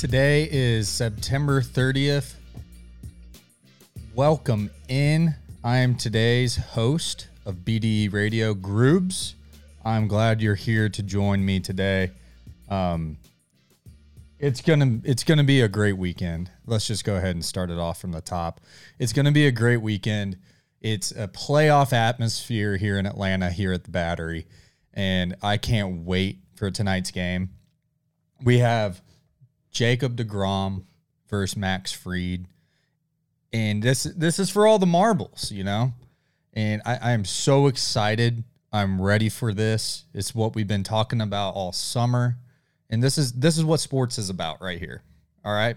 Today is September 30th. Welcome in. I am today's host of BDE Radio Grooves. I'm glad you're here to join me today. Um, it's gonna it's gonna be a great weekend. Let's just go ahead and start it off from the top. It's gonna be a great weekend. It's a playoff atmosphere here in Atlanta, here at the Battery, and I can't wait for tonight's game. We have Jacob DeGrom versus Max Fried. and this this is for all the marbles, you know. And I, I am so excited. I'm ready for this. It's what we've been talking about all summer. And this is this is what sports is about right here. All right.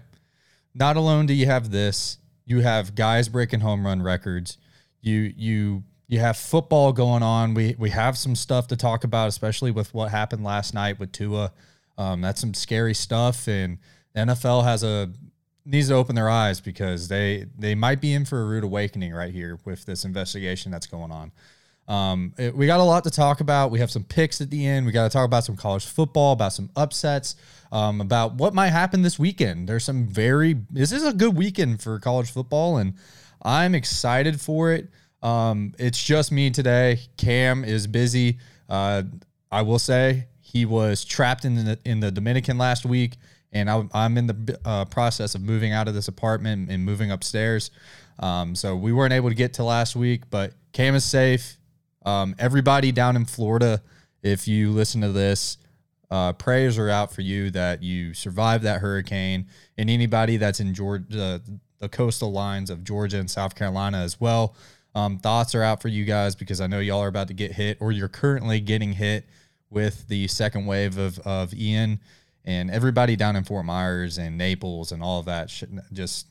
Not alone do you have this, you have guys breaking home run records. You you you have football going on. We we have some stuff to talk about, especially with what happened last night with Tua. Um, that's some scary stuff, and the NFL has a needs to open their eyes because they they might be in for a rude awakening right here with this investigation that's going on. Um, it, we got a lot to talk about. We have some picks at the end. We got to talk about some college football, about some upsets, um, about what might happen this weekend. There's some very, this is a good weekend for college football, and I'm excited for it. Um, it's just me today. Cam is busy. Uh, I will say he was trapped in the in the Dominican last week, and I, am in the uh, process of moving out of this apartment and moving upstairs. Um, so we weren't able to get to last week, but Cam is safe. Um, everybody down in Florida, if you listen to this, uh, prayers are out for you that you survive that hurricane, and anybody that's in Georgia, the coastal lines of Georgia and South Carolina as well. Um, thoughts are out for you guys because I know y'all are about to get hit, or you're currently getting hit with the second wave of of Ian, and everybody down in Fort Myers and Naples and all of that. Just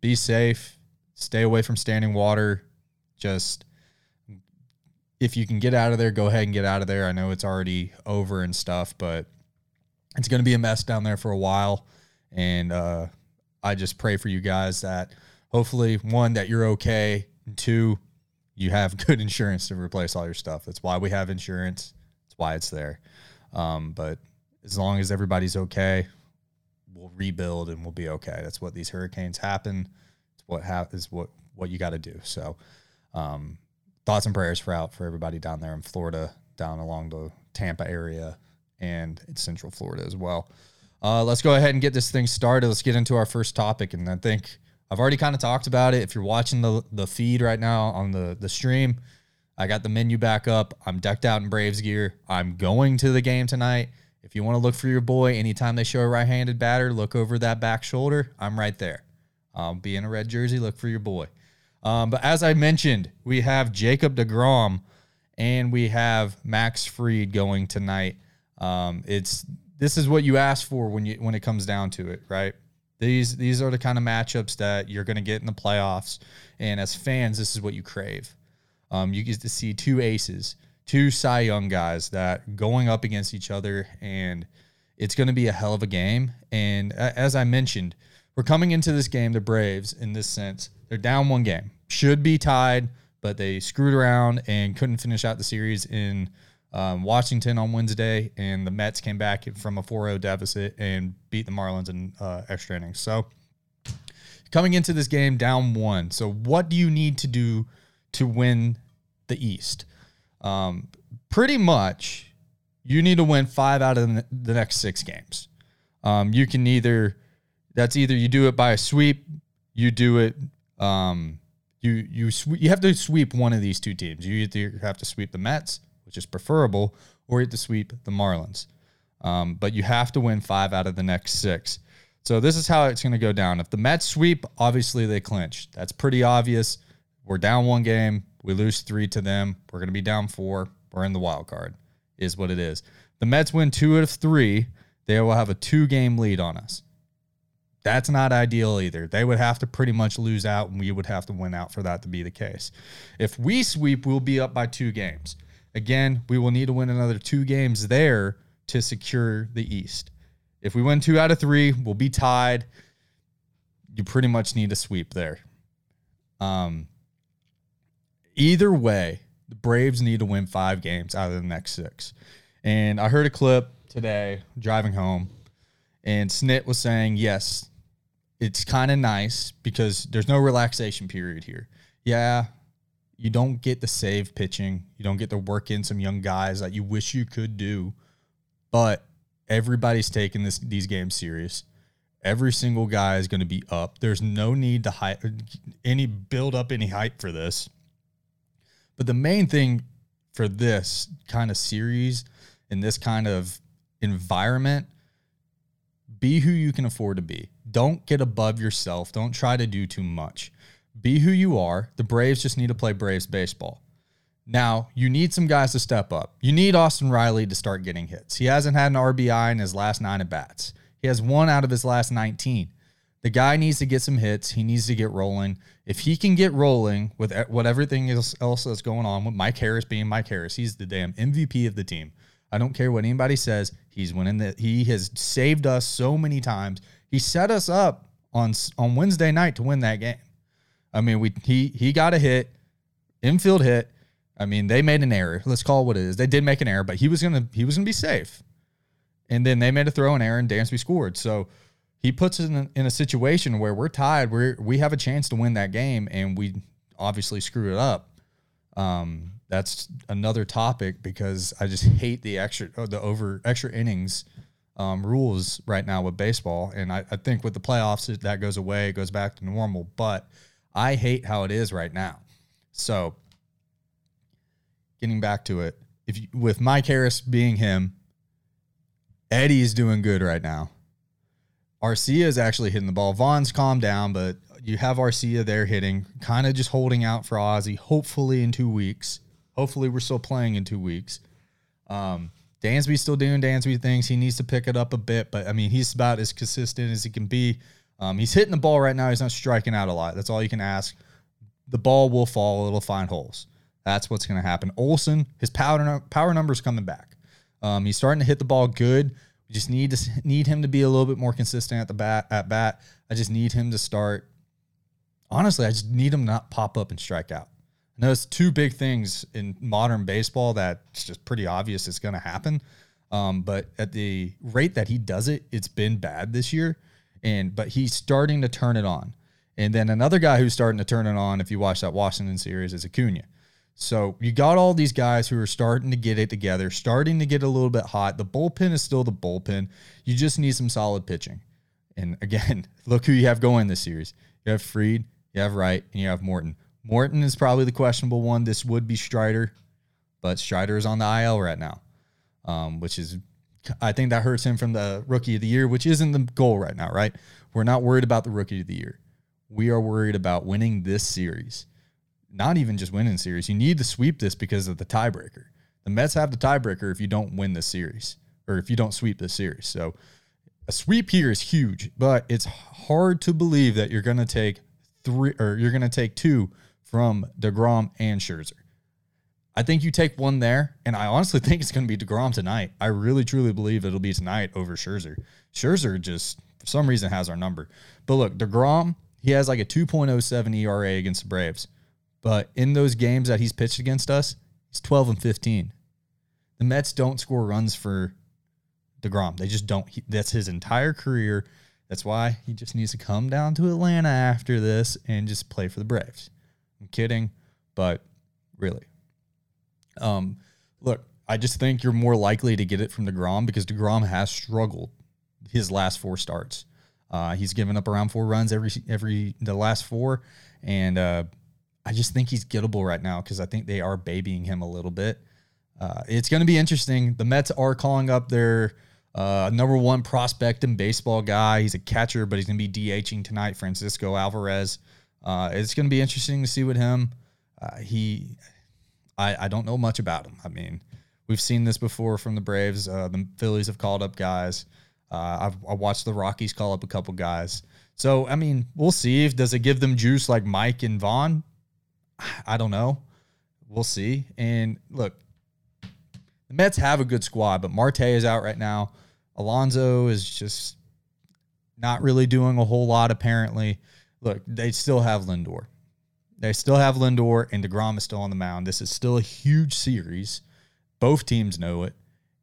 be safe, stay away from standing water, just if you can get out of there, go ahead and get out of there. I know it's already over and stuff, but it's going to be a mess down there for a while. And uh, I just pray for you guys that hopefully, one, that you're okay, and two, you have good insurance to replace all your stuff. That's why we have insurance. Why it's there. Um, but as long as everybody's okay, we'll rebuild and we'll be okay. That's what these hurricanes happen. It's what ha- is what what you got to do. So, um, thoughts and prayers for out for everybody down there in Florida, down along the Tampa area and Central Florida as well. Uh, let's go ahead and get this thing started. Let's get into our first topic, and I think I've already kind of talked about it. If you're watching the the feed right now on the the stream, I got the menu back up. I'm decked out in Braves gear. I'm going to the game tonight. If you want to look for your boy, anytime they show a right-handed batter, look over that back shoulder. I'm right there. I'll be in a red jersey. Look for your boy. Um, but as I mentioned, we have Jacob DeGrom and we have Max Fried going tonight. Um, it's this is what you ask for when you when it comes down to it, right? These these are the kind of matchups that you're going to get in the playoffs, and as fans, this is what you crave. Um, you get to see two aces, two Cy Young guys that going up against each other, and it's going to be a hell of a game. And as I mentioned, we're coming into this game, the Braves, in this sense, they're down one game. Should be tied, but they screwed around and couldn't finish out the series in um, Washington on Wednesday. And the Mets came back from a 4 0 deficit and beat the Marlins in uh, extra innings. So coming into this game down one. So, what do you need to do to win the East? Um, pretty much, you need to win five out of the next six games. Um, you can either, that's either you do it by a sweep, you do it um, you you you have to sweep one of these two teams. You either have to sweep the Mets, which is preferable, or you have to sweep the Marlins. Um, but you have to win five out of the next six. So this is how it's going to go down. If the Mets sweep, obviously they clinch. That's pretty obvious. We're down one game. We lose three to them. We're going to be down four. We're in the wild card, is what it is. The Mets win two out of three. They will have a two game lead on us. That's not ideal either. They would have to pretty much lose out, and we would have to win out for that to be the case. If we sweep, we'll be up by two games. Again, we will need to win another two games there to secure the East. If we win two out of three, we'll be tied. You pretty much need a sweep there. Um, either way, the Braves need to win five games out of the next six. And I heard a clip today driving home And Snit was saying, yes, it's kind of nice because there's no relaxation period here. Yeah, you don't get the save pitching, you don't get to work in some young guys that you wish you could do, but everybody's taking this these games serious. Every single guy is going to be up. There's no need to hype any build up any hype for this. But the main thing for this kind of series in this kind of environment, be who you can afford to be. Don't get above yourself. Don't try to do too much. Be who you are. The Braves just need to play Braves baseball. Now, you need some guys to step up. You need Austin Riley to start getting hits. He hasn't had an RBI in his last nine at bats. He has one out of his last 19. The guy needs to get some hits. He needs to get rolling. If he can get rolling with what everything else, else that's going on with Mike Harris being Mike Harris, he's the damn MVP of the team. I don't care what anybody says. He's winning the. He has saved us so many times. He set us up on on Wednesday night to win that game. I mean, we he he got a hit, infield hit. I mean, they made an error. Let's call it what it is. They did make an error, but he was gonna he was gonna be safe. And then they made a throw and error, and Dansby scored. So he puts us in a, in a situation where we're tied. We we have a chance to win that game, and we obviously screw it up. Um, that's another topic because I just hate the extra the over extra innings um, rules right now with baseball, and I, I think with the playoffs that goes away, it goes back to normal. But I hate how it is right now. So, getting back to it, if you, with Mike Harris being him, Eddie's doing good right now. Arcia is actually hitting the ball. Vaughn's calmed down, but you have Arcia there hitting, kind of just holding out for Ozzie. Hopefully in two weeks. Hopefully we're still playing in two weeks. Um, Dansby's still doing Dansby things. He needs to pick it up a bit, but I mean he's about as consistent as he can be. Um, he's hitting the ball right now. He's not striking out a lot. That's all you can ask. The ball will fall. It'll find holes. That's what's going to happen. Olson, his power power numbers coming back. Um, he's starting to hit the ball good. Just need to need him to be a little bit more consistent at the bat. At bat, I just need him to start. Honestly, I just need him not pop up and strike out. I know it's two big things in modern baseball that's just pretty obvious it's going to happen. Um, but at the rate that he does it, it's been bad this year and but he's starting to turn it on. And then another guy who's starting to turn it on, if you watch that Washington series, is Acuna. So you got all these guys who are starting to get it together, starting to get a little bit hot. The bullpen is still the bullpen. You just need some solid pitching. And again, look who you have going this series. You have Fried, you have Wright, and you have Morton. Morton is probably the questionable one. This would be Strider, but Strider is on the IL right now, um, which is I think that hurts him from the rookie of the year, which isn't the goal right now, right? We're not worried about the rookie of the year. We are worried about winning this series. Not even just winning series. You need to sweep this because of the tiebreaker. The Mets have the tiebreaker if you don't win this series or if you don't sweep this series. So a sweep here is huge, but it's hard to believe that you're going to take three or you're going to take two from DeGrom and Scherzer. I think you take one there, and I honestly think it's going to be DeGrom tonight. I really, truly believe it'll be tonight over Scherzer. Scherzer just, for some reason, has our number. But look, DeGrom, he has like a 2.07 ERA against the Braves. But in those games that he's pitched against us, he's 12 and 15. The Mets don't score runs for DeGrom. They just don't. He, that's his entire career. That's why he just needs to come down to Atlanta after this and just play for the Braves. I'm kidding, but really, um, look, I just think you're more likely to get it from DeGrom because DeGrom has struggled his last four starts. Uh, he's given up around four runs every every the last four, and uh, I just think he's gettable right now because I think they are babying him a little bit. Uh, it's going to be interesting. The Mets are calling up their uh, number one prospect in baseball guy. He's a catcher, but he's going to be DHing tonight. Francisco Alvarez. Uh, it's going to be interesting to see what him. Uh, he I, I don't know much about him. I mean, we've seen this before from the Braves. Uh, the Phillies have called up guys. Uh, I've I watched the Rockies call up a couple guys. So I mean, we'll see. If does it give them juice like Mike and Vaughn? I don't know. We'll see. And look, the Mets have a good squad, but Marte is out right now. Alonso is just not really doing a whole lot. Apparently, look, they still have Lindor. They still have Lindor and DeGrom is still on the mound. This is still a huge series. Both teams know it,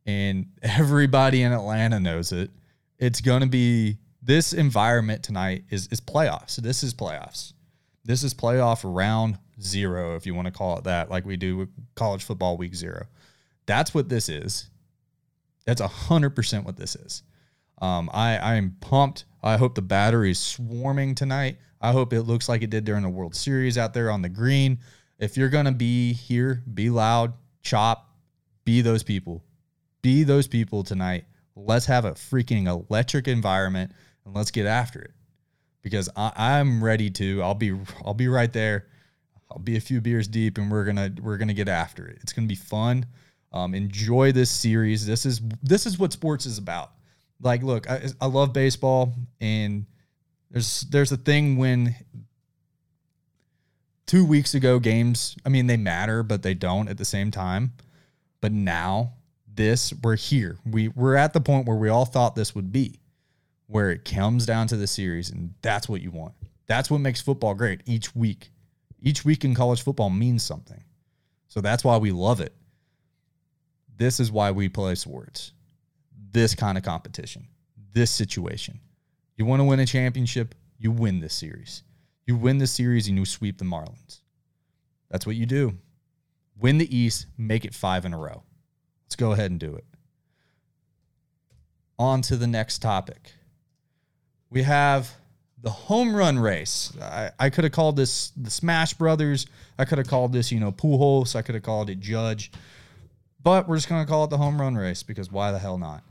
and everybody in Atlanta knows it. It's going to be this environment tonight is is playoffs. This is playoffs. This is playoff round zero, if you want to call it that, like we do with college football week zero. That's what this is. That's hundred percent what this is. Um, I I am pumped. I hope the battery is swarming tonight. I hope it looks like it did during the World Series out there on the green. If you're gonna be here, be loud, chop, be those people. Be those people tonight. Let's have a freaking electric environment and let's get after it. Because I, I'm ready to. I'll be I'll be right there. I'll be a few beers deep and we're gonna we're gonna get after it. It's gonna be fun. Um, enjoy this series. This is this is what sports is about. Like, look, I, I love baseball, and there's there's a thing when two weeks ago games. I mean, they matter, but they don't at the same time. But now this, we're here. We we're at the point where we all thought this would be, where it comes down to the series, and that's what you want. That's what makes football great each week. Each week in college football means something. So that's why we love it. This is why we play sports. This kind of competition, this situation. You want to win a championship, you win this series. You win the series and you sweep the Marlins. That's what you do. Win the East, make it five in a row. Let's go ahead and do it. On to the next topic. We have the home run race. I, I could have called this the Smash Brothers. I could have called this, you know, Pujols. I could have called it Judge. But we're just going to call it the home run race because why the hell not?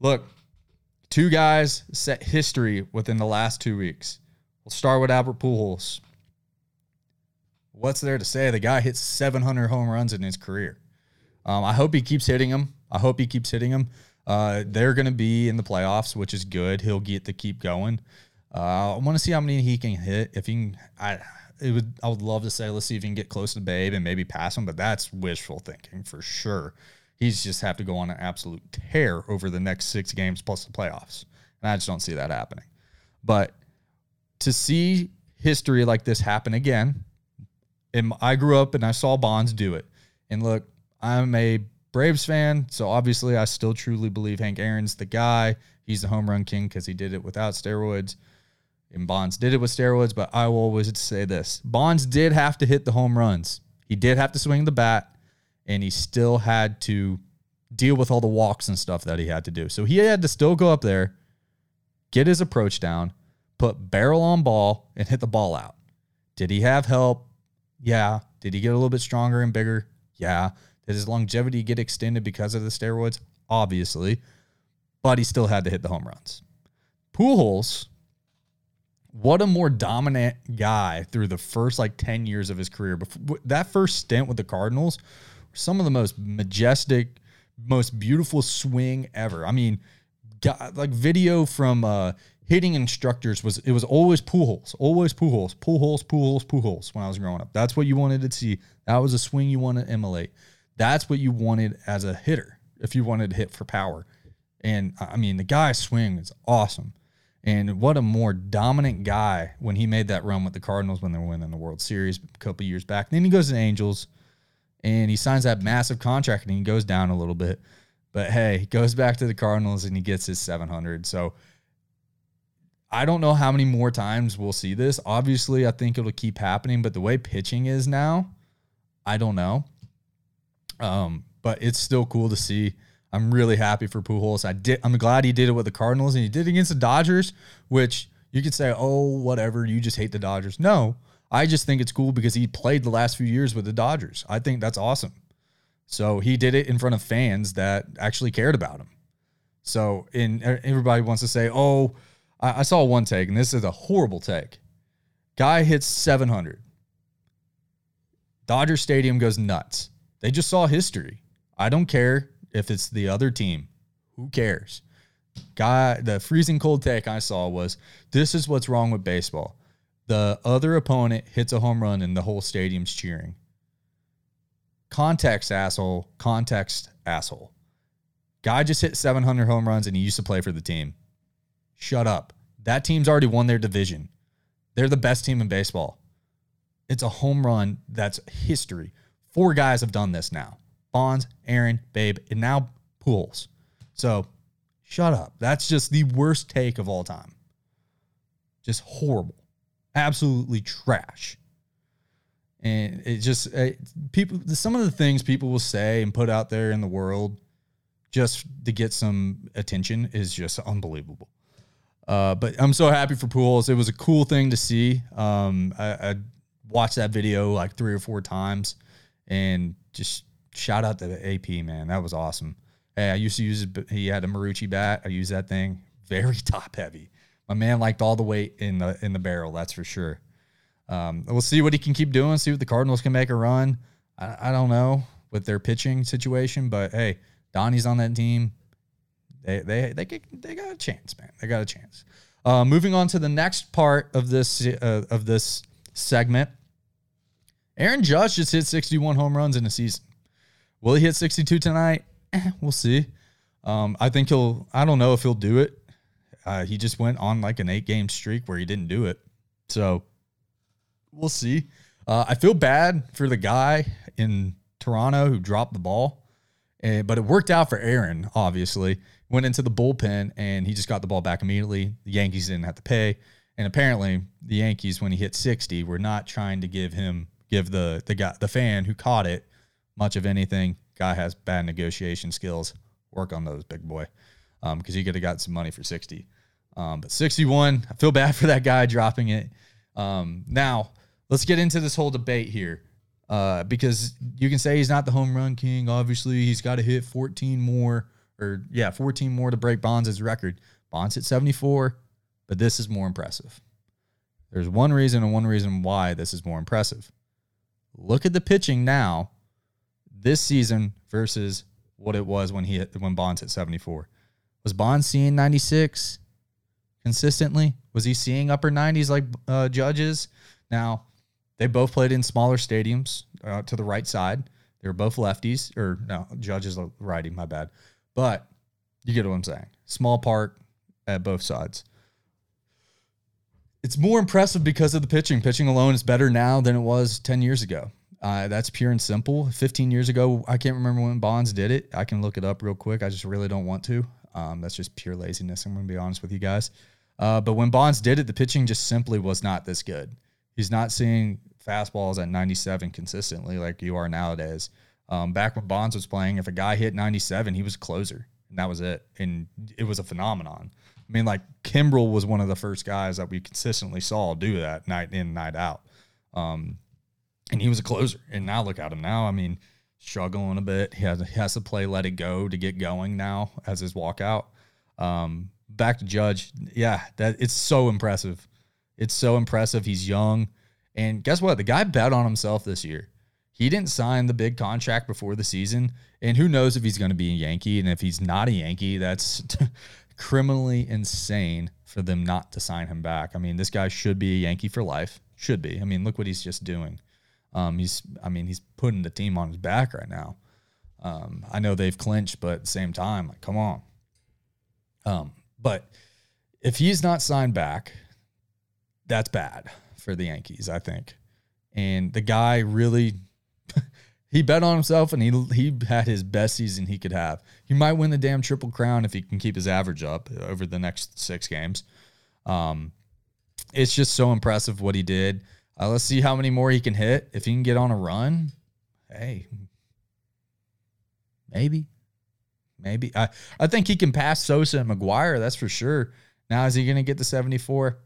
Look, two guys set history within the last two weeks. We'll start with Albert Pujols. What's there to say? The guy hits 700 home runs in his career. Um, I hope he keeps hitting them. I hope he keeps hitting them. Uh, they're going to be in the playoffs, which is good. He'll get to keep going. Uh, I want to see how many he can hit. If he can, I it would I would love to say let's see if he can get close to Babe and maybe pass him, but that's wishful thinking for sure. He's just have to go on an absolute tear over the next six games plus the playoffs, and I just don't see that happening. But to see history like this happen again, and I grew up and I saw Bonds do it. And look, I'm a Braves fan, so obviously I still truly believe Hank Aaron's the guy. He's the home run king because he did it without steroids. And Bonds did it with steroids, but I will always say this Bonds did have to hit the home runs. He did have to swing the bat, and he still had to deal with all the walks and stuff that he had to do. So he had to still go up there, get his approach down, put barrel on ball, and hit the ball out. Did he have help? Yeah. Did he get a little bit stronger and bigger? Yeah. Did his longevity get extended because of the steroids? Obviously. But he still had to hit the home runs. Pujols what a more dominant guy through the first like 10 years of his career. Before, that first stint with the Cardinals, some of the most majestic, most beautiful swing ever. I mean, God, like video from uh, hitting instructors was it was always Pujols, always Pujols, Pujols, Pujols, Pujols when I was growing up. That's what you wanted to see. That was a swing you wanted to emulate. That's what you wanted as a hitter if you wanted to hit for power. And I mean, the guy's swing is awesome. And what a more dominant guy when he made that run with the Cardinals when they were winning the World Series a couple years back. Then he goes to the Angels and he signs that massive contract and he goes down a little bit. But hey, he goes back to the Cardinals and he gets his 700. So I don't know how many more times we'll see this. Obviously, I think it'll keep happening, but the way pitching is now, I don't know. Um, but it's still cool to see. I'm really happy for Pujols. I did. I'm glad he did it with the Cardinals and he did it against the Dodgers, which you could say, oh, whatever. You just hate the Dodgers. No, I just think it's cool because he played the last few years with the Dodgers. I think that's awesome. So he did it in front of fans that actually cared about him. So, in everybody wants to say, oh, I, I saw one take, and this is a horrible take. Guy hits 700. Dodger Stadium goes nuts. They just saw history. I don't care if it's the other team. Who cares? Guy, the freezing cold take I saw was this is what's wrong with baseball. The other opponent hits a home run and the whole stadium's cheering. Context, asshole. Context, asshole. Guy just hit 700 home runs and he used to play for the team. Shut up. That team's already won their division. They're the best team in baseball. It's a home run that's history. Four guys have done this now. Bonds, Aaron, Babe, and now Pujols. So Shut up. That's just the worst take of all time. Just horrible. Absolutely trash. And it just it, people some of the things people will say and put out there in the world just to get some attention is just unbelievable. Uh, but I'm so happy for Pools. It was a cool thing to see. Um, I, I watched that video like three or four times, and just shout out to the AP man. That was awesome. Hey, I used to use. He had a Marucci bat. I used that thing. Very top heavy. My man liked all the weight in the in the barrel. That's for sure. Um, we'll see what he can keep doing. See what the Cardinals can make a run. I, I don't know with their pitching situation, but hey, Donnie's on that team. They they they get, they got a chance, man. They got a chance. Uh, moving on to the next part of this uh, of this segment. Aaron Judge just hit 61 home runs in a season. Will he hit 62 tonight? Eh, we'll see. Um, I think he'll. I don't know if he'll do it. Uh, he just went on like an eight game streak where he didn't do it. So we'll see. Uh, I feel bad for the guy in Toronto who dropped the ball, and, but it worked out for Aaron. Obviously, went into the bullpen and he just got the ball back immediately. The Yankees didn't have to pay, and apparently the Yankees, when he hit sixty, were not trying to give him give the the guy the fan who caught it much of anything. Guy has bad negotiation skills. Work on those, big boy, because um, he could have got some money for sixty. Um, but 61, I feel bad for that guy dropping it. Um, now, let's get into this whole debate here. Uh, because you can say he's not the home run king. Obviously, he's got to hit 14 more, or yeah, 14 more to break Bonds' record. Bonds hit 74, but this is more impressive. There's one reason and one reason why this is more impressive. Look at the pitching now, this season versus what it was when he hit, when Bonds hit 74. Was Bonds seeing 96 consistently? Was he seeing upper 90s like uh, Judges? Now, they both played in smaller stadiums uh, to the right side. They were both lefties, or no, Judge is righty, my bad. But you get what I'm saying. Small park at both sides. It's more impressive because of the pitching. Pitching alone is better now than it was 10 years ago. Uh, that's pure and simple. 15 years ago, I can't remember when Bonds did it. I can look it up real quick. I just really don't want to. Um, that's just pure laziness. I'm going to be honest with you guys. Uh, but when Bonds did it, the pitching just simply was not this good. He's not seeing fastballs at 97 consistently like you are nowadays. Um, back when Bonds was playing, if a guy hit 97, he was closer, and that was it. And it was a phenomenon. I mean, like Kimbrel was one of the first guys that we consistently saw do that night in, night out. Um, and he was a closer. And now look at him now. I mean, struggling a bit. He has, he has to play let it go to get going now as his walkout. Um, back to Judge. Yeah, that it's so impressive. It's so impressive. He's young. And guess what? The guy bet on himself this year. He didn't sign the big contract before the season. And who knows if he's going to be a Yankee. And if he's not a Yankee, that's criminally insane for them not to sign him back. I mean, this guy should be a Yankee for life. Should be. I mean, look what he's just doing. Um, he's, I mean, he's putting the team on his back right now. Um, I know they've clinched, but at the same time, like, come on. Um, but if he's not signed back, that's bad for the Yankees, I think. And the guy really he bet on himself and he he had his best season he could have. He might win the damn triple crown if he can keep his average up over the next 6 games. Um it's just so impressive what he did. Uh, let's see how many more he can hit. If he can get on a run, hey, maybe, maybe. I, I think he can pass Sosa and McGwire. That's for sure. Now, is he going to get to 74?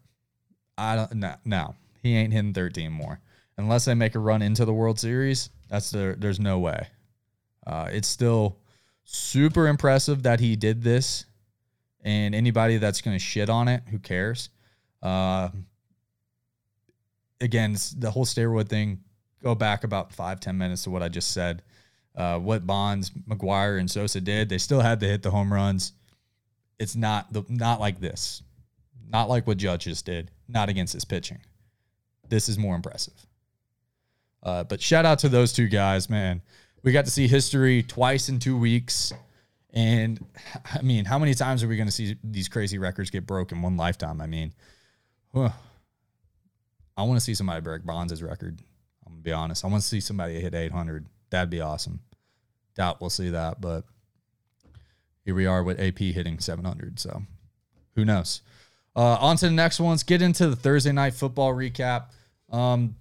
I don't, no, no, he ain't hitting 13 more. Unless they make a run into the World Series, that's the, there's no way. Uh, it's still super impressive that he did this. And anybody that's going to shit on it, who cares? Uh, again, the whole steroid thing, go back about five ten minutes to what I just said. Uh, what Bonds, McGwire, and Sosa did, they still had to hit the home runs. It's not the not like this, not like what Judge just did, not against his pitching. This is more impressive. Uh, but shout out to those two guys, man. We got to see history twice in two weeks. And I mean, how many times are we going to see these crazy records get broken in one lifetime? I mean, I want to see somebody break Bonds' record. I'm to be honest. I want to see somebody hit 800. That'd be awesome. Doubt we'll see that, but here we are with AP hitting 700. So who knows? Uh, on to the next ones. Get into the Thursday night football recap. Um,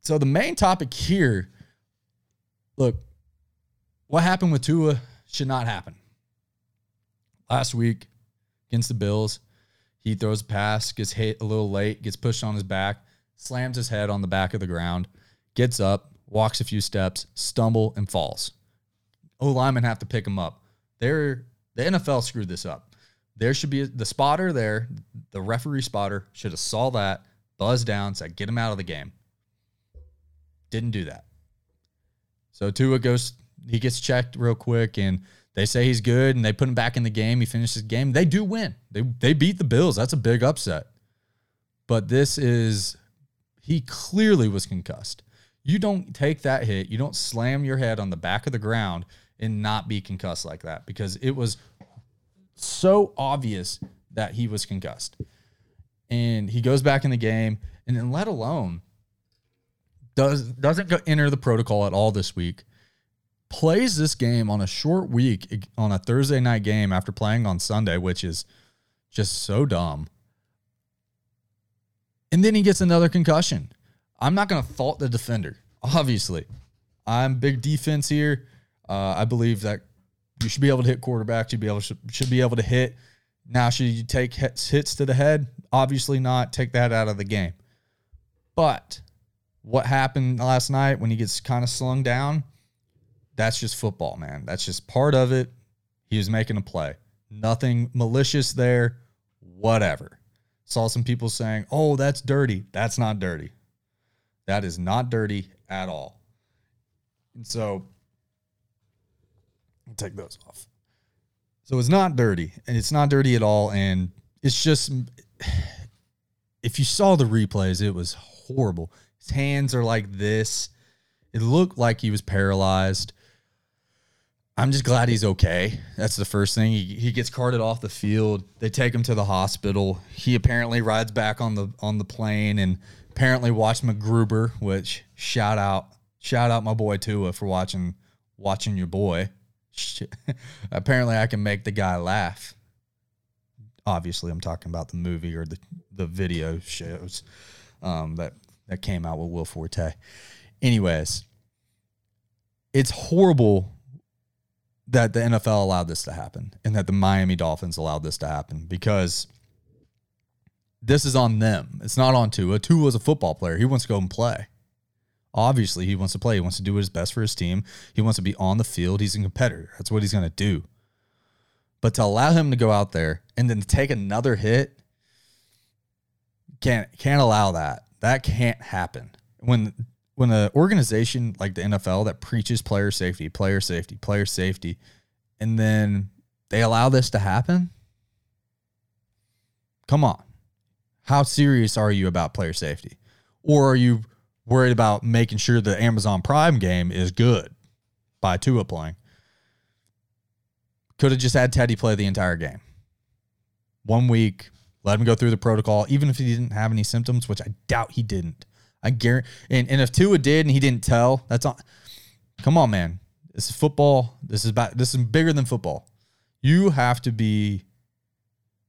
so the main topic here, look, what happened with Tua should not happen. Last week against the Bills, he throws a pass, gets hit a little late, gets pushed on his back, slams his head on the back of the ground, gets up, walks a few steps, stumble, and falls. O linemen have to pick him up. They're the NFL screwed this up. There should be the spotter there, the referee spotter should have saw that, buzzed down, said, get him out of the game. Didn't do that. So Tua goes, he gets checked real quick and they say he's good and they put him back in the game. He finishes the game. They do win. They they beat the Bills. That's a big upset. But this is he clearly was concussed. You don't take that hit, you don't slam your head on the back of the ground and not be concussed like that because it was so obvious that he was concussed. And he goes back in the game, and then let alone does doesn't go enter the protocol at all this week. Plays this game on a short week on a Thursday night game after playing on Sunday, which is just so dumb. And then he gets another concussion. I'm not going to fault the defender, obviously. I'm big defense here. Uh, I believe that you should be able to hit quarterbacks. You be able should be able to hit. Now, should you take hits, hits to the head? Obviously not. Take that out of the game. But what happened last night when he gets kind of slung down? That's just football, man. That's just part of it. He was making a play. Nothing malicious there. Whatever. Saw some people saying, "Oh, that's dirty." That's not dirty. That is not dirty at all. And so I'll take those off. So it's not dirty, and it's not dirty at all. And it's just, if you saw the replays, it was horrible. His hands are like this. It looked like he was paralyzed. I'm just glad he's okay. That's the first thing. He, he gets carted off the field. They take him to the hospital. He apparently rides back on the on the plane and apparently watched MacGruber, which shout out shout out my boy Tua for watching watching your boy. apparently I can make the guy laugh. Obviously, I'm talking about the movie or the the video shows um, that that came out with Will Forte. Anyways, it's horrible that the NFL allowed this to happen and that the Miami Dolphins allowed this to happen because this is on them. It's not on Tua. Tua was a football player. He wants to go and play. Obviously, he wants to play. He wants to do his best for his team. He wants to be on the field. He's a competitor. That's what he's going to do. But to allow him to go out there and then take another hit, can't can't allow that. That can't happen. When when an organization like the NFL that preaches player safety, player safety, player safety, and then they allow this to happen, come on. How serious are you about player safety? Or are you worried about making sure the Amazon Prime game is good by Tua playing. Could have just had Teddy play the entire game. One week, let him go through the protocol, even if he didn't have any symptoms, which I doubt he didn't. I guarantee. And, and if Tua did and he didn't tell, that's on. Come on, man. This is football. This is about. This is bigger than football. You have to be.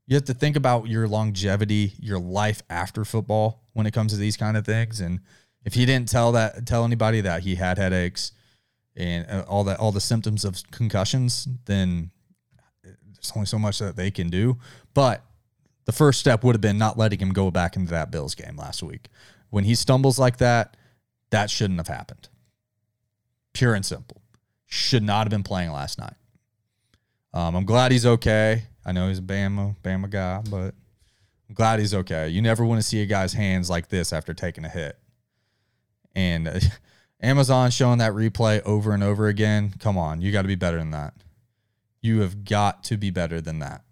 You have to think about your longevity, your life after football when it comes to these kind of things, and if he didn't tell that tell anybody that he had headaches and uh, all that all the symptoms of concussions, then there's only so much that they can do. But the first step would have been not letting him go back into that Bills game last week. When he stumbles like that, that shouldn't have happened. Pure and simple. Should not have been playing last night. Um, I'm glad he's okay. I know he's a Bama Bama guy, but I'm glad he's okay. You never want to see a guy's hands like this after taking a hit. And uh, Amazon showing that replay over and over again. Come on, you got to be better than that. You have got to be better than that.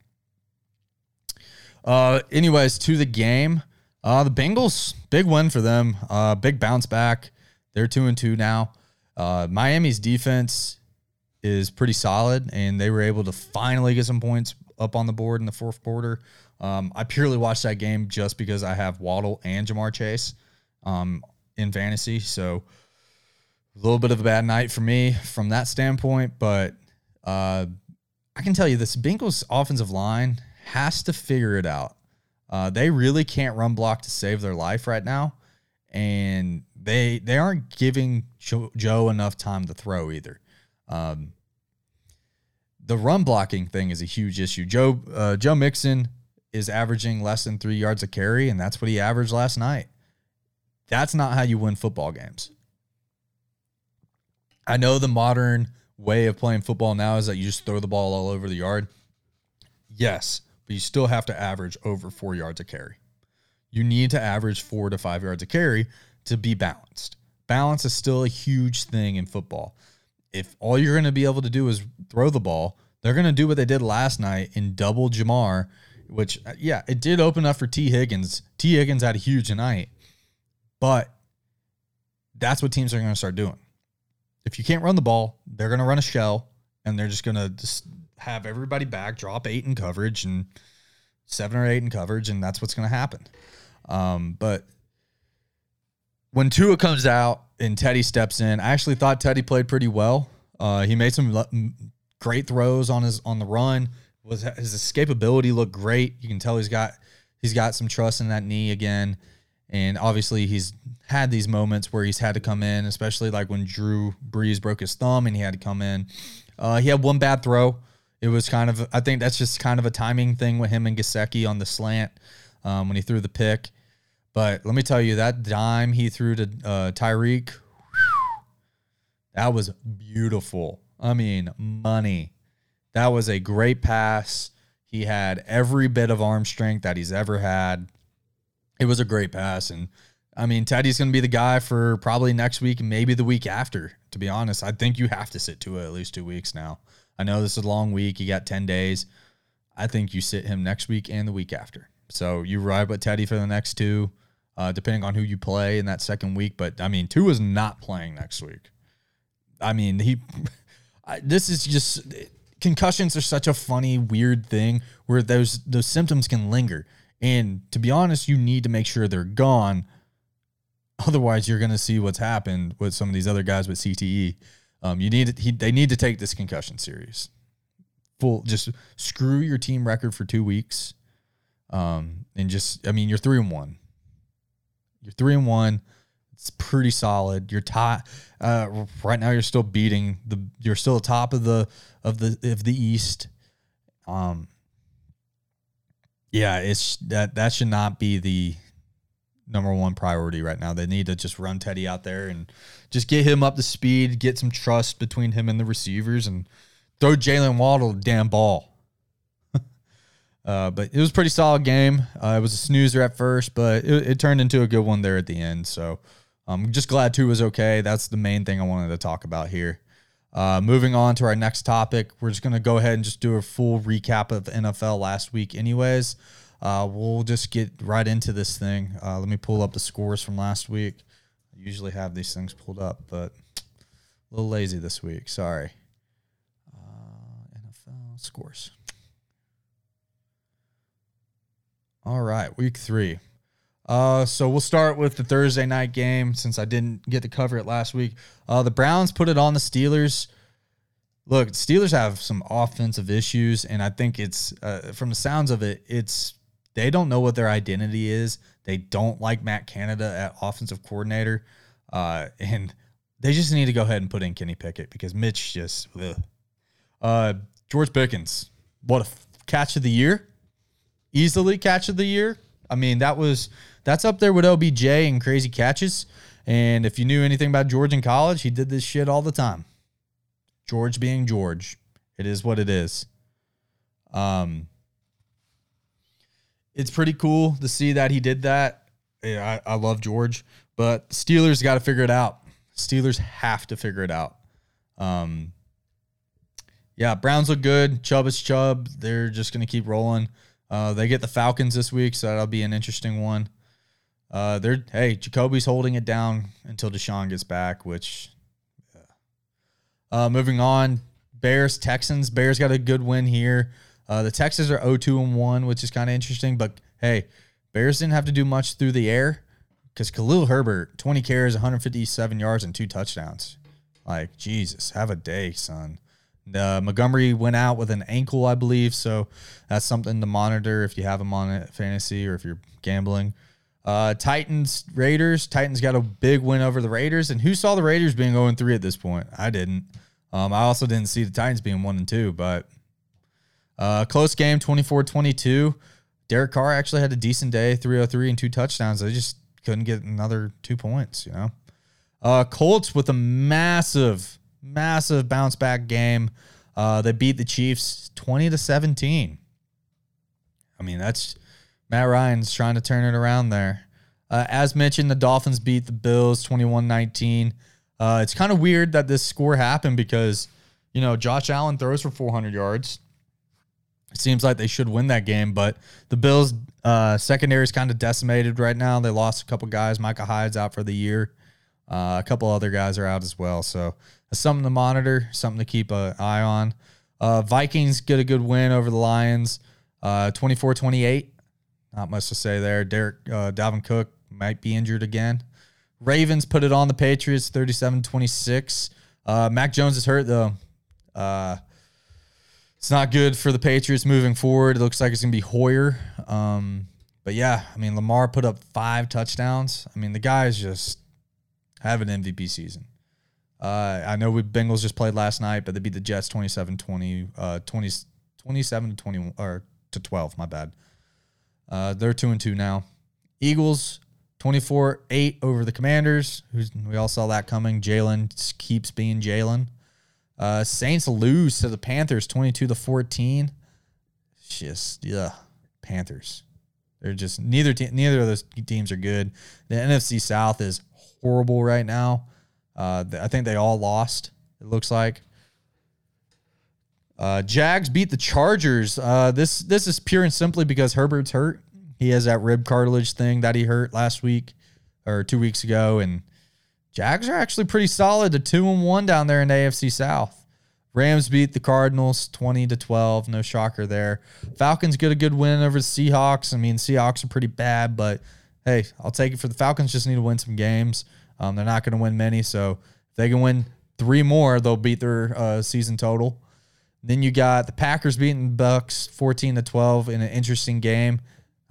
Uh, anyways, to the game. Uh, the Bengals, big win for them. Uh, big bounce back. They're two and two now. Uh, Miami's defense is pretty solid, and they were able to finally get some points up on the board in the fourth quarter. Um, I purely watched that game just because I have Waddle and Ja'Marr Chase. Um, in fantasy. So a little bit of a bad night for me from that standpoint, but uh, I can tell you this Bengals offensive line has to figure it out. Uh, they really can't run block to save their life right now, and they they aren't giving Joe enough time to throw either. Um, the run blocking thing is a huge issue. Joe uh, Joe Mixon is averaging less than three yards a carry, and that's what he averaged last night. That's not how you win football games. I know the modern way of playing football now is that you just throw the ball all over the yard. Yes, but you still have to average over four yards a carry. You need to average four to five yards a carry to be balanced. Balance is still a huge thing in football. If all you're going to be able to do is throw the ball, they're going to do what they did last night in double Ja'Marr, which, uh, yeah, it did open up for Tee Higgins. Tee Higgins had a huge night, but that's what teams are going to start doing. If you can't run the ball, they're going to run a shell and they're just going to have everybody back, drop eight in coverage and seven or eight in coverage, and that's what's going to happen. Um, but when Tua comes out and Teddy steps in, I actually thought Teddy played pretty well. Uh, he made some great throws on his on the run. Was his escapability looked great? You can tell he's got he's got some trust in that knee again, and obviously he's had these moments where he's had to come in, especially like when Drew Brees broke his thumb and he had to come in. Uh, he had one bad throw. It was kind of I think that's just kind of a timing thing with him and Gesicki on the slant um, when he threw the pick. But let me tell you, that dime he threw to uh, Tyreek, that was beautiful. I mean, money. That was a great pass. He had every bit of arm strength that he's ever had. It was a great pass. And I mean, Teddy's going to be the guy for probably next week maybe the week after, to be honest. I think you have to sit Tua at least two weeks now. I know this is a long week. You got 10 days. I think you sit him next week and the week after. So you ride with Teddy for the next two uh, depending on who you play in that second week. But I mean, Tua is not playing next week. I mean, he. I, this is just concussions are such a funny, weird thing where those those symptoms can linger. And to be honest, you need to make sure they're gone. Otherwise, you're going to see what's happened with some of these other guys with CTE. Um, you need he, they need to take this concussion serious. Full, just screw your team record for two weeks, um, and just I mean you're three and one. You're three and one. It's pretty solid. You're top uh, right now. You're still beating the. You're still top of the of the of the East. Um. Yeah, it's that that should not be the number one priority right now. They need to just run Teddy out there and just get him up to speed, get some trust between him and the receivers, and throw Jaylen Waddle the damn ball. Uh, but it was a pretty solid game. Uh, it was a snoozer at first, but it, it, turned into a good one there at the end. So I'm just glad Tua was okay. That's the main thing I wanted to talk about here. Uh, moving on to our next topic, we're just going to go ahead and just do a full recap of NFL last week, anyways. Uh, we'll just get right into this thing. Uh, let me pull up the scores from last week. I usually have these things pulled up, but a little lazy this week. Sorry. Uh, NFL scores. All right, week three. Uh, so we'll start with the Thursday night game since I didn't get to cover it last week. Uh, the Browns put it on the Steelers. Look, Steelers have some offensive issues, and I think it's uh, from the sounds of it, it's they don't know what their identity is. They don't like Matt Canada at offensive coordinator, uh, and they just need to go ahead and put in Kenny Pickett because Mitch just. Uh, George Pickens, what a catch of the year! easily catch of the year. I mean, that was that's up there with OBJ and crazy catches. And if you knew anything about George in college, he did this shit all the time. George being George, it is what it is. Um, it's pretty cool to see that he did that. Yeah, I, I love George, but Steelers got to figure it out. Steelers have to figure it out. Um, yeah, Browns look good. Chubb is Chubb. They're just going to keep rolling. Uh, they get the Falcons this week, so that'll be an interesting one. Uh, they're hey, Jacoby's holding it down until Deshaun gets back, which. Yeah. Uh, moving on, Bears Texans. Bears got a good win here. Uh, the Texans are 0-2 and one, which is kind of interesting. But hey, Bears didn't have to do much through the air because Khalil Herbert, 20 carries, 157 yards, and two touchdowns. Like Jesus, have a day, son. Uh, Montgomery went out with an ankle, I believe, so that's something to monitor if you have him on fantasy or if you're gambling. Uh, Titans, Raiders. Titans got a big win over the Raiders, and who saw the Raiders being 0 3 at this point? I didn't. Um, I also didn't see the Titans being 1 and 2, but uh, close game, 24 22. Derek Carr actually had a decent day, 303 and two touchdowns. They just couldn't get another two points, you know. Uh, Colts with a massive, massive bounce back game. Uh, they beat the Chiefs 20 to 17. I mean, that's Matt Ryan's trying to turn it around there. Uh, as mentioned, the Dolphins beat the Bills 21 19. Uh, it's kind of weird that this score happened because, you know, Josh Allen throws for 400 yards. It seems like they should win that game, but the Bills' uh, secondary is kind of decimated right now. They lost a couple guys. Micah Hyde's out for the year. Uh, a couple other guys are out as well. So it's something to monitor, something to keep an eye on. Uh, Vikings get a good win over the Lions, uh, 24 28. Not much to say there. Derek uh, Dalvin Cook might be injured again. Ravens put it on the Patriots 37 26. Uh, Mac Jones is hurt, though. It's not good for the Patriots moving forward. It looks like it's going to be Hoyer. Um, but yeah, I mean, Lamar put up five touchdowns. I mean, the guys just have an MVP season. Uh, I know we Bengals just played last night, but they beat the Jets 27 20, uh, 20, 27 to 20, or to 12, my bad. Uh, they're 2 and 2 now. Eagles 24 8 over the Commanders. Who's, we all saw that coming. Jalen keeps being Jalen. Uh, Saints lose to the Panthers 22 to 14. Just yeah, Panthers. They're just neither te- neither of those teams are good. The NFC South is horrible right now. Uh, I think they all lost. It looks like. Uh, Jags beat the Chargers. Uh, this this is pure and simply because Herbert's hurt. He has that rib cartilage thing that he hurt last week or two weeks ago, and Jags are actually pretty solid. The two and one down there in the AFC South. Rams beat the Cardinals 20 to 12. No shocker there. Falcons get a good win over the Seahawks. I mean, Seahawks are pretty bad, but hey, I'll take it for the Falcons. Just need to win some games. Um, they're not going to win many, so if they can win three more, they'll beat their uh, season total. Then you got the Packers beating Bucks 14 to 12 in an interesting game.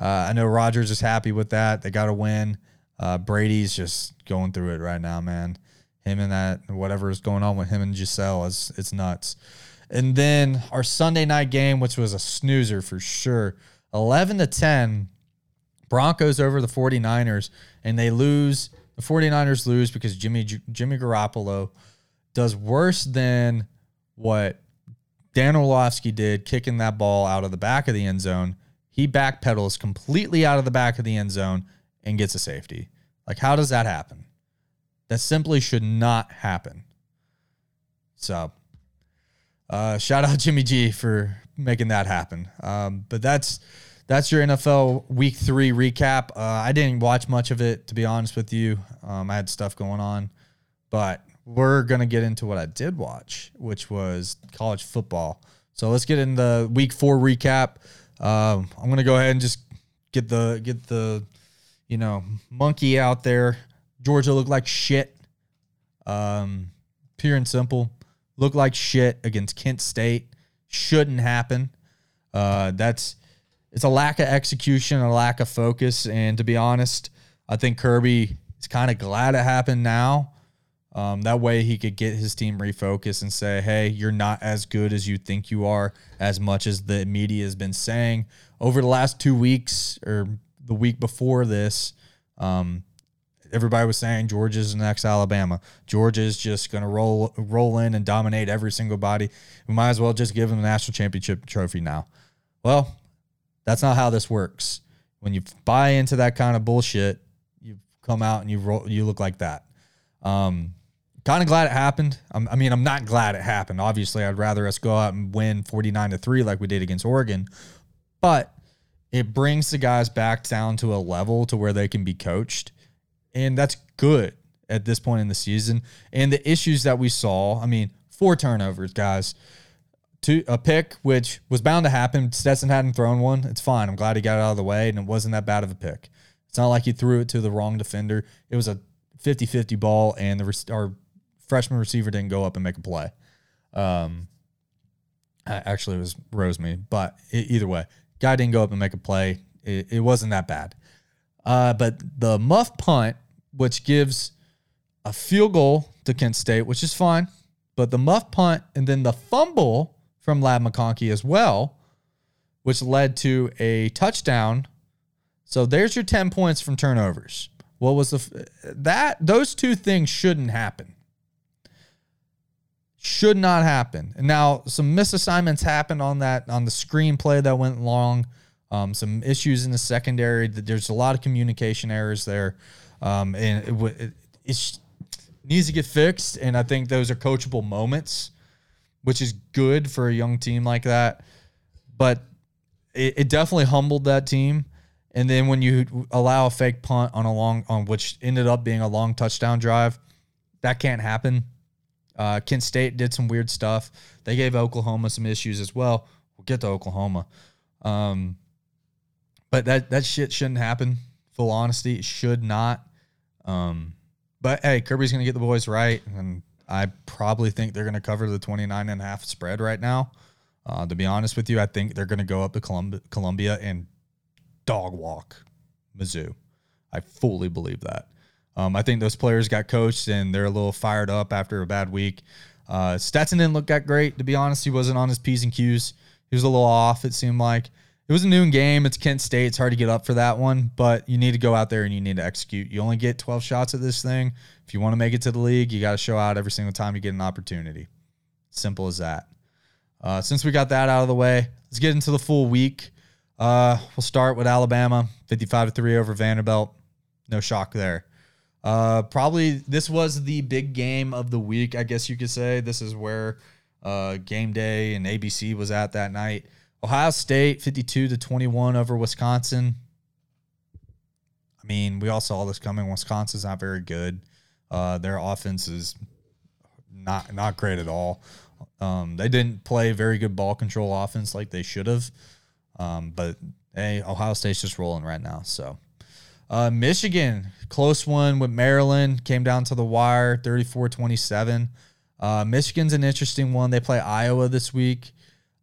Uh, I know Rodgers is happy with that. They got to win. Uh, Brady's just going through it right now, man. Him and that whatever is going on with him and Gisele is it's nuts. And then our Sunday night game, which was a snoozer for sure, 11 to 10, Broncos over the 49ers, and they lose. The 49ers lose because Jimmy Jimmy Garoppolo does worse than what Dan Orlovsky did, kicking that ball out of the back of the end zone. He backpedals completely out of the back of the end zone and gets a safety. Like, how does that happen? That simply should not happen. So, uh, shout out Jimmy G for making that happen. Um, but that's that's your NFL Week Three recap. Uh, I didn't watch much of it to be honest with you. Um, I had stuff going on, but we're gonna get into what I did watch, which was college football. So let's get in the Week Four recap. Um, I'm gonna go ahead and just get the get the you know, monkey out there. Georgia looked like shit. Um, pure and simple. Looked like shit against Kent State. Shouldn't happen. Uh, that's it's a lack of execution, a lack of focus, and to be honest, I think Kirby is kind of glad it happened now. Um, that way he could get his team refocused and say, hey, you're not as good as you think you are, as much as the media has been saying. Over the last two weeks or the week before this, um, everybody was saying Georgia's the next Alabama. Georgia's just going to roll roll in and dominate every single body. We might as well just give them the national championship trophy now. Well, that's not how this works. When you buy into that kind of bullshit, you come out and you roll, you look like that. Um, kind of glad it happened. I'm, I mean, I'm not glad it happened. Obviously, I'd rather us go out and win 49 to 3 like we did against Oregon. But it brings the guys back down to a level to where they can be coached. And that's good at this point in the season. And the issues that we saw, I mean, four turnovers, guys. Two, a pick, which was bound to happen. Stetson hadn't thrown one. It's fine. I'm glad he got it out of the way, and it wasn't that bad of a pick. It's not like he threw it to the wrong defender. It was a 50 50 ball, and the our freshman receiver didn't go up and make a play. Um, actually, it was Rosemead, but either way, guy didn't go up and make a play. It, it wasn't that bad. Uh, but the muff punt, which gives a field goal to Kent State, which is fine, but the muff punt and then the fumble from Ladd McConkey as well, which led to a touchdown. So there's your 10 points from turnovers. What was the that those two things shouldn't happen. Should not happen. And now some misassignments happened on that on the screenplay that went long. Um, some issues in the secondary. There's a lot of communication errors there, um, and it, it, it needs to get fixed. And I think those are coachable moments, which is good for a young team like that. But it, it definitely humbled that team. And then when you allow a fake punt on a long on which ended up being a long touchdown drive, that can't happen. Uh, Kent State did some weird stuff. They gave Oklahoma some issues as well. We'll get to Oklahoma. Um, but that that shit shouldn't happen. Full honesty, it should not. Um, but hey, Kirby's gonna get the boys right, and I probably think they're gonna cover the 29 and a half spread right now. Uh, to be honest with you, I think they're gonna go up to Columbia, Columbia and dog walk Mizzou. I fully believe that. Um, I think those players got coached and they're a little fired up after a bad week. Uh, Stetson didn't look that great, to be honest. He wasn't on his P's and Q's. He was a little off, it seemed like. It was a noon game. It's Kent State. It's hard to get up for that one, but you need to go out there and you need to execute. You only get 12 shots at this thing. If you want to make it to the league, you got to show out every single time you get an opportunity. Simple as that. Uh, since we got that out of the way, let's get into the full week. Uh, we'll start with Alabama, 55 to 3 over Vanderbilt. No shock there. Uh, probably this was the big game of the week, I guess you could say. This is where uh, game day and ABC was at that night. Ohio State 52 to 21 over Wisconsin. I mean, we all saw this coming. Wisconsin's not very good. Uh, their offense is not not great at all. Um, they didn't play very good ball control offense like they should have. Um, but hey, Ohio State's just rolling right now. So uh, Michigan, close one with Maryland, came down to the wire 34 27. Uh, Michigan's an interesting one. They play Iowa this week.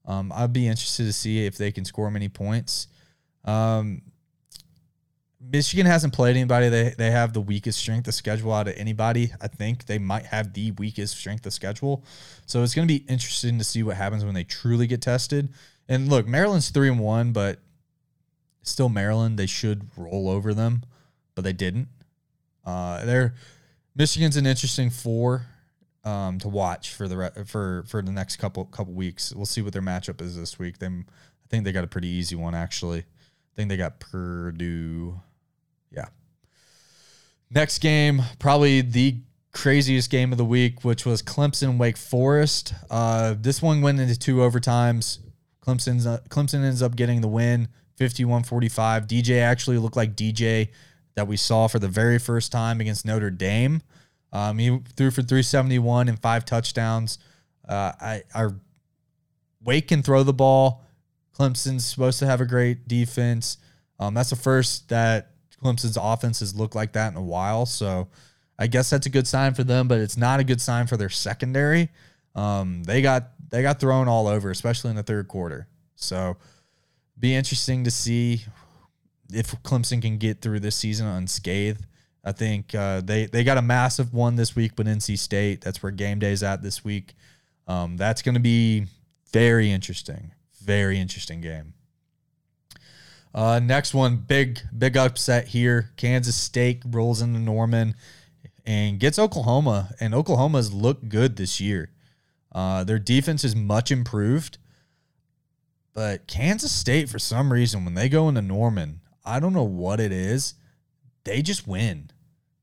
Um, I'd be interested to see if they can score many points. Um, Michigan hasn't played anybody. They they have the weakest strength of schedule out of anybody. I think they might have the weakest strength of schedule. So it's going to be interesting to see what happens when they truly get tested. And look, Maryland's three and one, but still Maryland. They should roll over them, but they didn't. Uh, they're Michigan's an interesting four um, to watch for the re- for for the next couple couple weeks. We'll see what their matchup is this week. They, I think they got a pretty easy one actually. I think they got Purdue. Yeah. Next game, probably the craziest game of the week, which was Clemson Wake Forest. Uh, this one went into two overtimes. Clemson's uh, Clemson ends up getting the win, 51-45. DJ actually looked like DJ that we saw for the very first time against Notre Dame. Um, he threw for 371 and five touchdowns. Uh, I our Wake can throw the ball. Clemson's supposed to have a great defense. Um, that's the first that Clemson's offense has looked like that in a while. So I guess that's a good sign for them, but it's not a good sign for their secondary. Um, they got they got thrown all over, especially in the third quarter. So be interesting to see if Clemson can get through this season unscathed. I think uh, they they got a massive one this week with NC State. That's where game day's at this week. Um, that's going to be very interesting. Very interesting game. Uh, next one, big big upset here. Kansas State rolls into Norman and gets Oklahoma, and Oklahoma's looked good this year. Uh, their defense is much improved, but Kansas State, for some reason, when they go into Norman, I don't know what it is, they just win.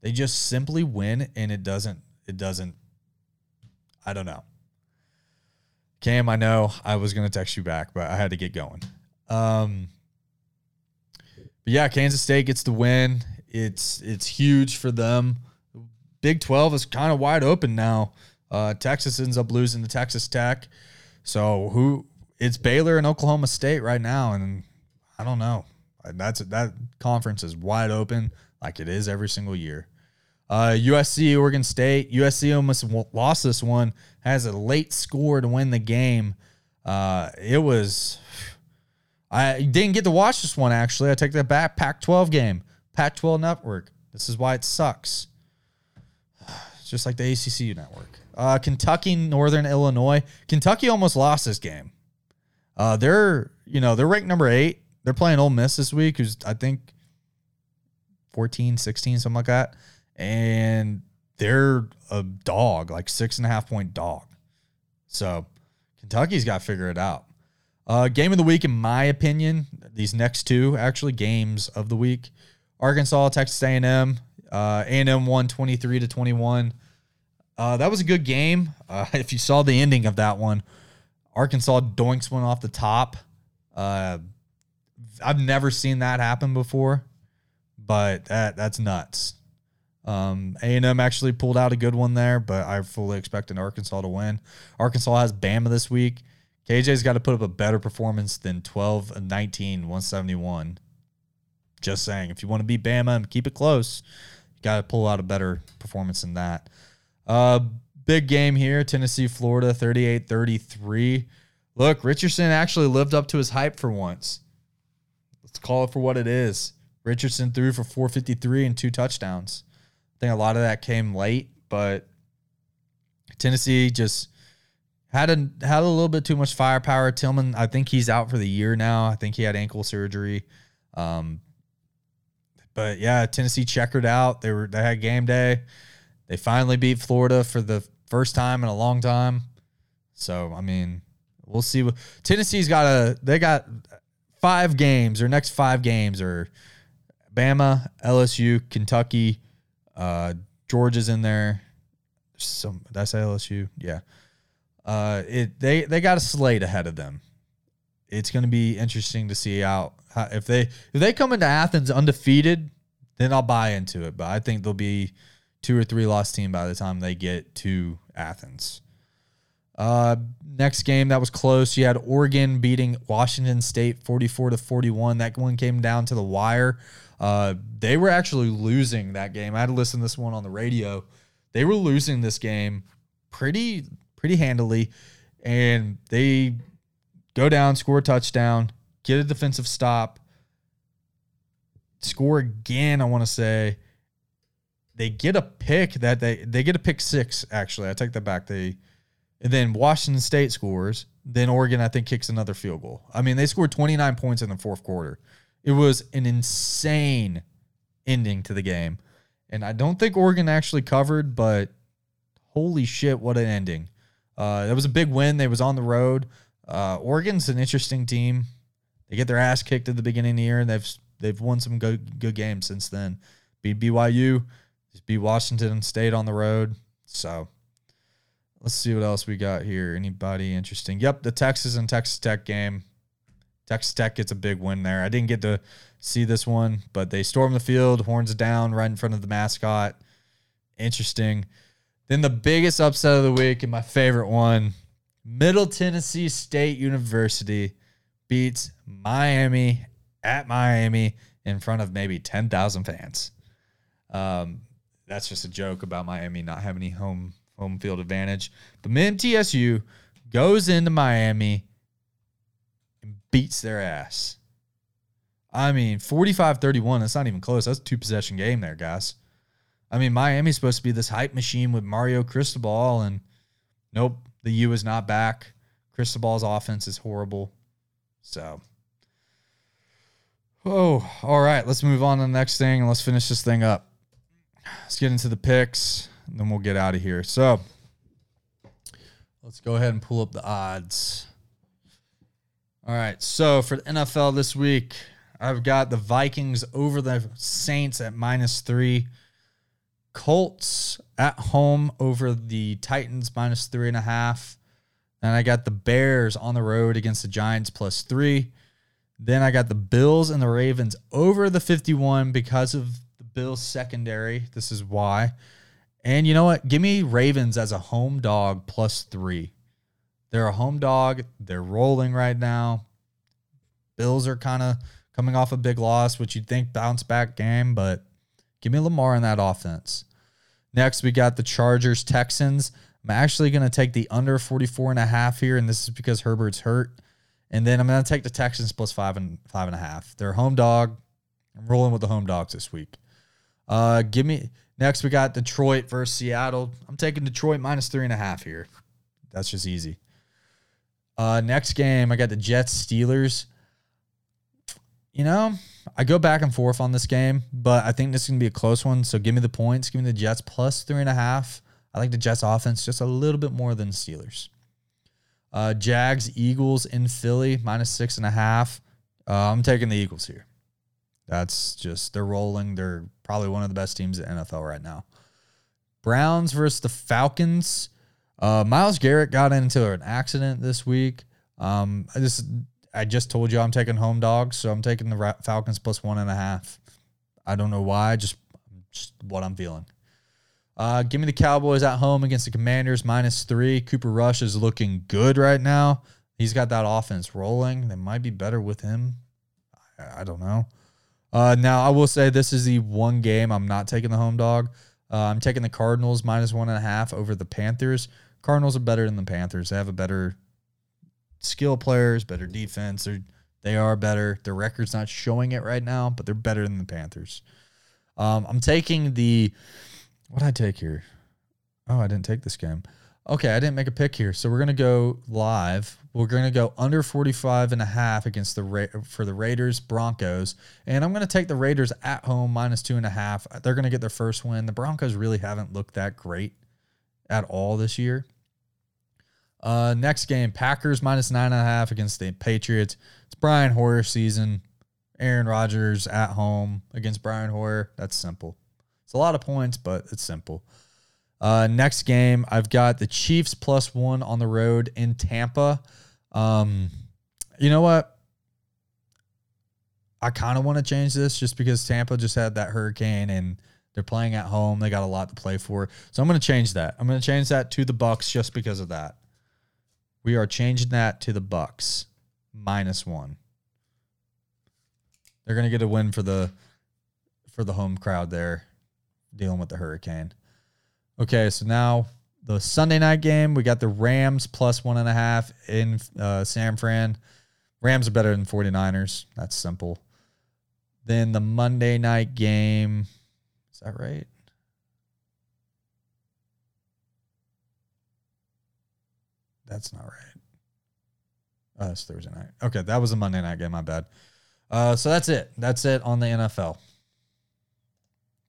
They just simply win, and it doesn't. It doesn't. I don't know. Cam, I know I was gonna text you back, but I had to get going. Um, but yeah, Kansas State gets the win. It's it's huge for them. Big Twelve is kind of wide open now. Uh, Texas ends up losing to Texas Tech. So who? It's Baylor and Oklahoma State right now, and I don't know. That's that conference is wide open, like it is every single year. Uh, USC, Oregon State. USC almost lost this one. Has a late score to win the game. Uh, it was. I didn't get to watch this one actually. I take that back. Pac-12 game, Pac-12 network. This is why it sucks. It's just like the ACCU network. Uh, Kentucky, Northern Illinois. Kentucky almost lost this game. Uh, they're you know they're ranked number eight. They're playing Ole Miss this week, who's I think 14, 16, something like that, and they're a dog, like six and a half point dog. So Kentucky's got to figure it out. Uh, game of the week, in my opinion, these next two actually games of the week: Arkansas, Texas A&M. Uh, A&M won twenty three to twenty one. Uh, that was a good game. Uh, if you saw the ending of that one, Arkansas doinks one off the top. Uh, I've never seen that happen before, but that that's nuts. Um, A&M actually pulled out a good one there, but I fully expected Arkansas to win. Arkansas has Bama this week. KJ's got to put up a better performance than 12 and 19, 171. Just saying, if you want to beat Bama and keep it close, you got to pull out a better performance than that. Uh, big game here Tennessee, Florida, 38 33. Look, Richardson actually lived up to his hype for once. Let's call it for what it is. Richardson threw for 453 and two touchdowns. I think a lot of that came late, but Tennessee just had a had a little bit too much firepower. Tillman, I think he's out for the year now. I think he had ankle surgery. Um, but yeah, Tennessee checkered out. They were they had game day. They finally beat Florida for the first time in a long time. So I mean, we'll see. What, Tennessee's got a they got five games. Their next five games are Bama, LSU, Kentucky, uh, Georgia's in there. Some say LSU? Yeah. Uh, it they they got a slate ahead of them. It's going to be interesting to see how, how if they if they come into Athens undefeated, then I'll buy into it. But I think they'll be two or three loss team by the time they get to Athens. Uh, next game that was close. You had Oregon beating Washington State 44 to 41. That one came down to the wire. Uh, they were actually losing that game. I had to listen to this one on the radio. They were losing this game pretty pretty handily, and they go down, score a touchdown, get a defensive stop, score again. I want to say they get a pick that they they get a pick six. Actually, I take that back. They and then Washington State scores. Then Oregon, I think, kicks another field goal. I mean, they scored 29 points in the fourth quarter. It was an insane ending to the game. And I don't think Oregon actually covered, but holy shit, what an ending. Uh, that was a big win. They was on the road. Uh, Oregon's an interesting team. They get their ass kicked at the beginning of the year, and they've they've won some good good games since then. Beat BYU, beat Washington State on the road. So let's see what else we got here. Anybody interesting? Yep, the Texas and Texas Tech game. Texas Tech gets a big win there. I didn't get to see this one, but they storm the field, horns down right in front of the mascot. Interesting. Then the biggest upset of the week and my favorite one Middle Tennessee State University beats Miami at Miami in front of maybe 10,000 fans. Um, that's just a joke about Miami not having any home home field advantage. But MTSU goes into Miami beats their ass. I mean, 45 31, that's not even close. That's a two possession game there, guys. I mean, Miami's supposed to be this hype machine with Mario Cristobal, and nope, the U is not back. Cristobal's offense is horrible. So, oh, all right, let's move on to the next thing and let's finish this thing up. Let's get into the picks, and then we'll get out of here. So, let's go ahead and pull up the odds. All right, so for the NFL this week, I've got the Vikings over the Saints at minus three. Colts at home over the Titans minus three and a half. And I got the Bears on the road against the Giants plus three. Then I got the Bills and the Ravens over the 51 because of the Bills secondary. This is why. And you know what? Give me Ravens as a home dog plus three. They're a home dog. They're rolling right now. Bills are kind of coming off a big loss, which you'd think bounce back game, but give me Lamar in that offense. Next, we got the Chargers Texans I'm actually going to take the under 44 and a half here, and this is because Herbert's hurt. And then I'm going to take the Texans plus five and five and a half. They're a home dog. I'm rolling with the home dogs this week. Uh, give me next. We got Detroit versus Seattle. I'm taking Detroit minus three and a half here. That's just easy. Uh, next game, I got the Jets Steelers. You know, I go back and forth on this game, but I think this is gonna be a close one. So give me the points. Give me the Jets plus three and a half. I like the Jets offense just a little bit more than Steelers. Uh, Jags Eagles in Philly minus six and a half. Uh, I'm taking the Eagles here. That's just they're rolling. They're probably one of the best teams in NFL right now. Browns versus the Falcons. Uh, Myles Garrett got into an accident this week. Um, I just I just told you I'm taking home dogs, so I'm taking the Falcons plus one and a half. I don't know why, just, just what I'm feeling. Uh, give me the Cowboys at home against the Commanders minus three. Cooper Rush is looking good right now. He's got that offense rolling. They might be better with him. I, I don't know. Uh, now I will say this is the one game I'm not taking the home dog. Uh, I'm taking the Cardinals minus one and a half over the Panthers. Cardinals are better than the Panthers. They have a better skill players, better defense. They're they are better. Their record's not showing it right now, but they're better than the Panthers. Um, I'm taking the what I take here? Oh, I didn't take this game. Okay, I didn't make a pick here. So we're going to go live. We're going to go under 45 and a half against the Ra- for the Raiders Broncos. And I'm going to take the Raiders at home minus two and a half. They're going to get their first win. The Broncos really haven't looked that great at all this year. Uh, next game, Packers minus nine and a half against the Patriots. It's Brian Hoyer season. Aaron Rodgers at home against Brian Hoyer. That's simple. It's a lot of points, but it's simple. Uh, next game, I've got the Chiefs plus one on the road in Tampa. Um, you know what? I kind of want to change this just because Tampa just had that hurricane and they're playing at home. They got a lot to play for. So I'm going to change that. I'm going to change that to the Bucks just because of that. We are changing that to the Bucks minus one. They're to get a win for the for the home crowd there, dealing with the hurricane. Okay, so now the Sunday night game, we got the Rams plus one and a half in uh, San Fran. Rams are better than 49ers. That's simple. Then the Monday night game, is that right? That's not right. Oh, that's Thursday night. Okay, that was a Monday night game. My bad. Uh, so that's it. That's it on the NFL.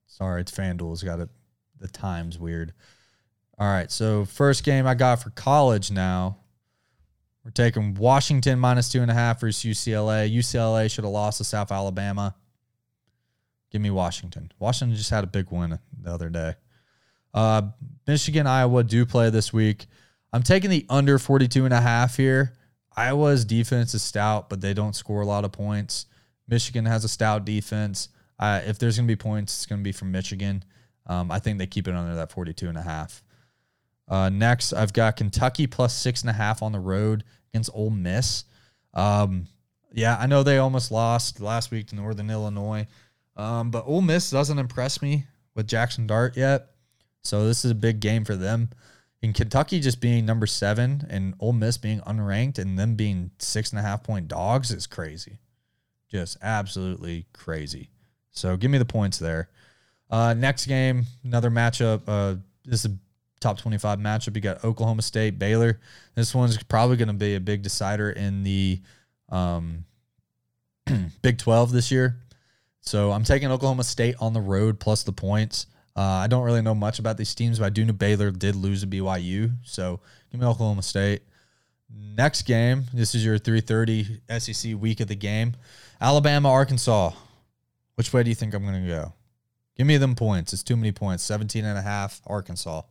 Sorry, it's FanDuel's got it. The time's weird. All right, so first game I got for college now. We're taking Washington minus two and a half versus UCLA. UCLA should have lost to South Alabama. Give me Washington. Washington just had a big win the other day. Uh, Michigan, Iowa do play this week. I'm taking the under 42 and a half here. Iowa's defense is stout, but they don't score a lot of points. Michigan has a stout defense. Uh, if there's going to be points, it's going to be from Michigan. Um, I think they keep it under that 42 and a half. Uh, next, I've got Kentucky plus six and a half on the road against Ole Miss. Um, yeah, I know they almost lost last week to Northern Illinois, um, but Ole Miss doesn't impress me with Jackson Dart yet. So this is a big game for them in Kentucky just being number seven and Ole Miss being unranked and them being six and a half point dogs is crazy. Just absolutely crazy. So give me the points there. Uh, next game, another matchup. Uh, this is a top 25 matchup. You got Oklahoma State, Baylor. This one's probably going to be a big decider in the um, Big 12 this year. So I'm taking Oklahoma State on the road plus the points. Uh, I don't really know much about these teams, but I do know Baylor did lose to BYU. So give me Oklahoma State. Next game, this is your 3:30 SEC week of the game. Alabama, Arkansas. Which way do you think I'm going to go? Give me them points. It's too many points. 17 and a half Arkansas.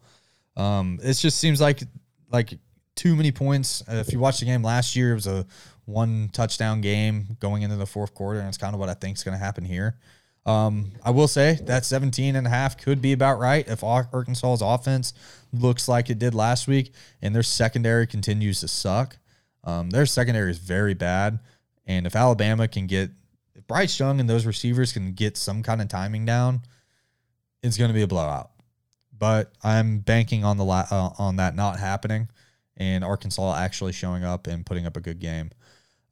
Um, it just seems like like too many points. Uh, if you watch the game last year, it was a one touchdown game going into the fourth quarter, and it's kind of what I think is going to happen here. Um, I will say that 17 and a half could be about right if Arkansas's offense looks like it did last week and their secondary continues to suck. Um, their secondary is very bad. And if Alabama can get, if Bryce Young and those receivers can get some kind of timing down, it's going to be a blowout. but I'm banking on the la- uh, on that not happening, and Arkansas actually showing up and putting up a good game.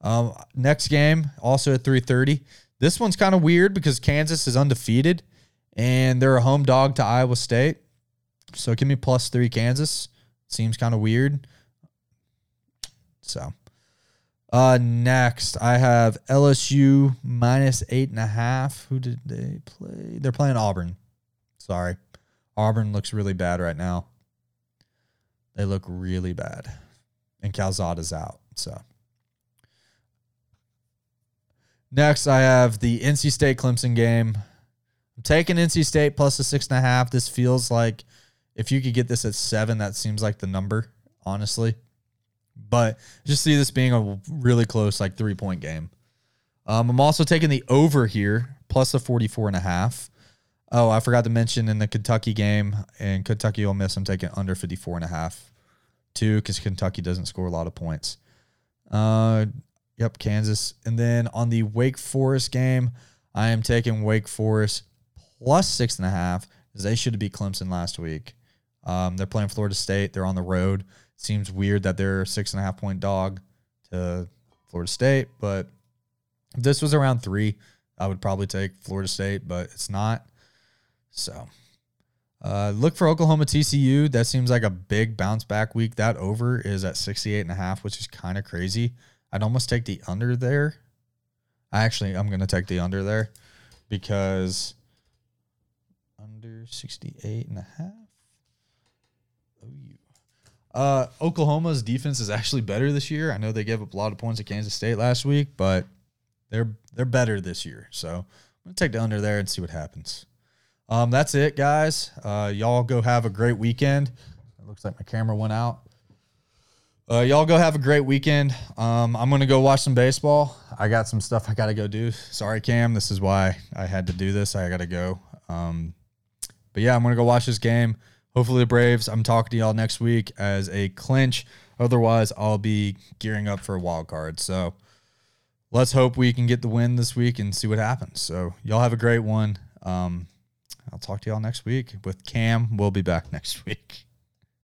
Um, next game also at 3:30. This one's kind of weird because Kansas is undefeated, and they're a home dog to Iowa State. So give me plus three Kansas. Seems kind of weird. So, uh, next I have LSU minus eight and a half. Who did they play? They're playing Auburn. Sorry, Auburn looks really bad right now. They look really bad, and Calzada's out. So. Next, I have the NC State Clemson game. I'm taking NC State plus the six and a half. This feels like if you could get this at seven, that seems like the number, honestly. But just see this being a really close, like three point game. Um, I'm also taking the over here, plus the 44 and a half. Oh, I forgot to mention in the Kentucky game and Kentucky Ole Miss, I'm taking under 54 and a half too, because Kentucky doesn't score a lot of points. Uh, yep, Kansas. And then on the Wake Forest game, I am taking Wake Forest plus six and a half, because they should have beat Clemson last week. Um, they're playing Florida State. They're on the road. Seems weird that they're a six and a half point dog to Florida State, but if this was around three, I would probably take Florida State, but it's not. So uh, look for Oklahoma TCU. That seems like a big bounce back week. That over is at 68 and a half, which is kind of crazy. I'd almost take the under there. I actually, I'm to take the under there because under 68 and a half. Oh, you. Uh, Oklahoma's defense is actually better this year. I know they gave up a lot of points at Kansas State last week, but they're they're better this year. So I'm gonna take the under there and see what happens. Um, that's it, guys. Uh, y'all go have a great weekend. It looks like my camera went out. Uh, y'all go have a great weekend. Um, I'm gonna go watch some baseball. I got some stuff I gotta go do. Sorry, Cam. This is why I had to do this. I gotta go. Um, but yeah, I'm gonna go watch this game. Hopefully the Braves. I'm talking to y'all next week as a clinch. Otherwise, I'll be gearing up for a wild card. So let's hope we can get the win this week and see what happens. So y'all have a great one. Um, I'll talk to y'all next week with Cam. We'll be back next week.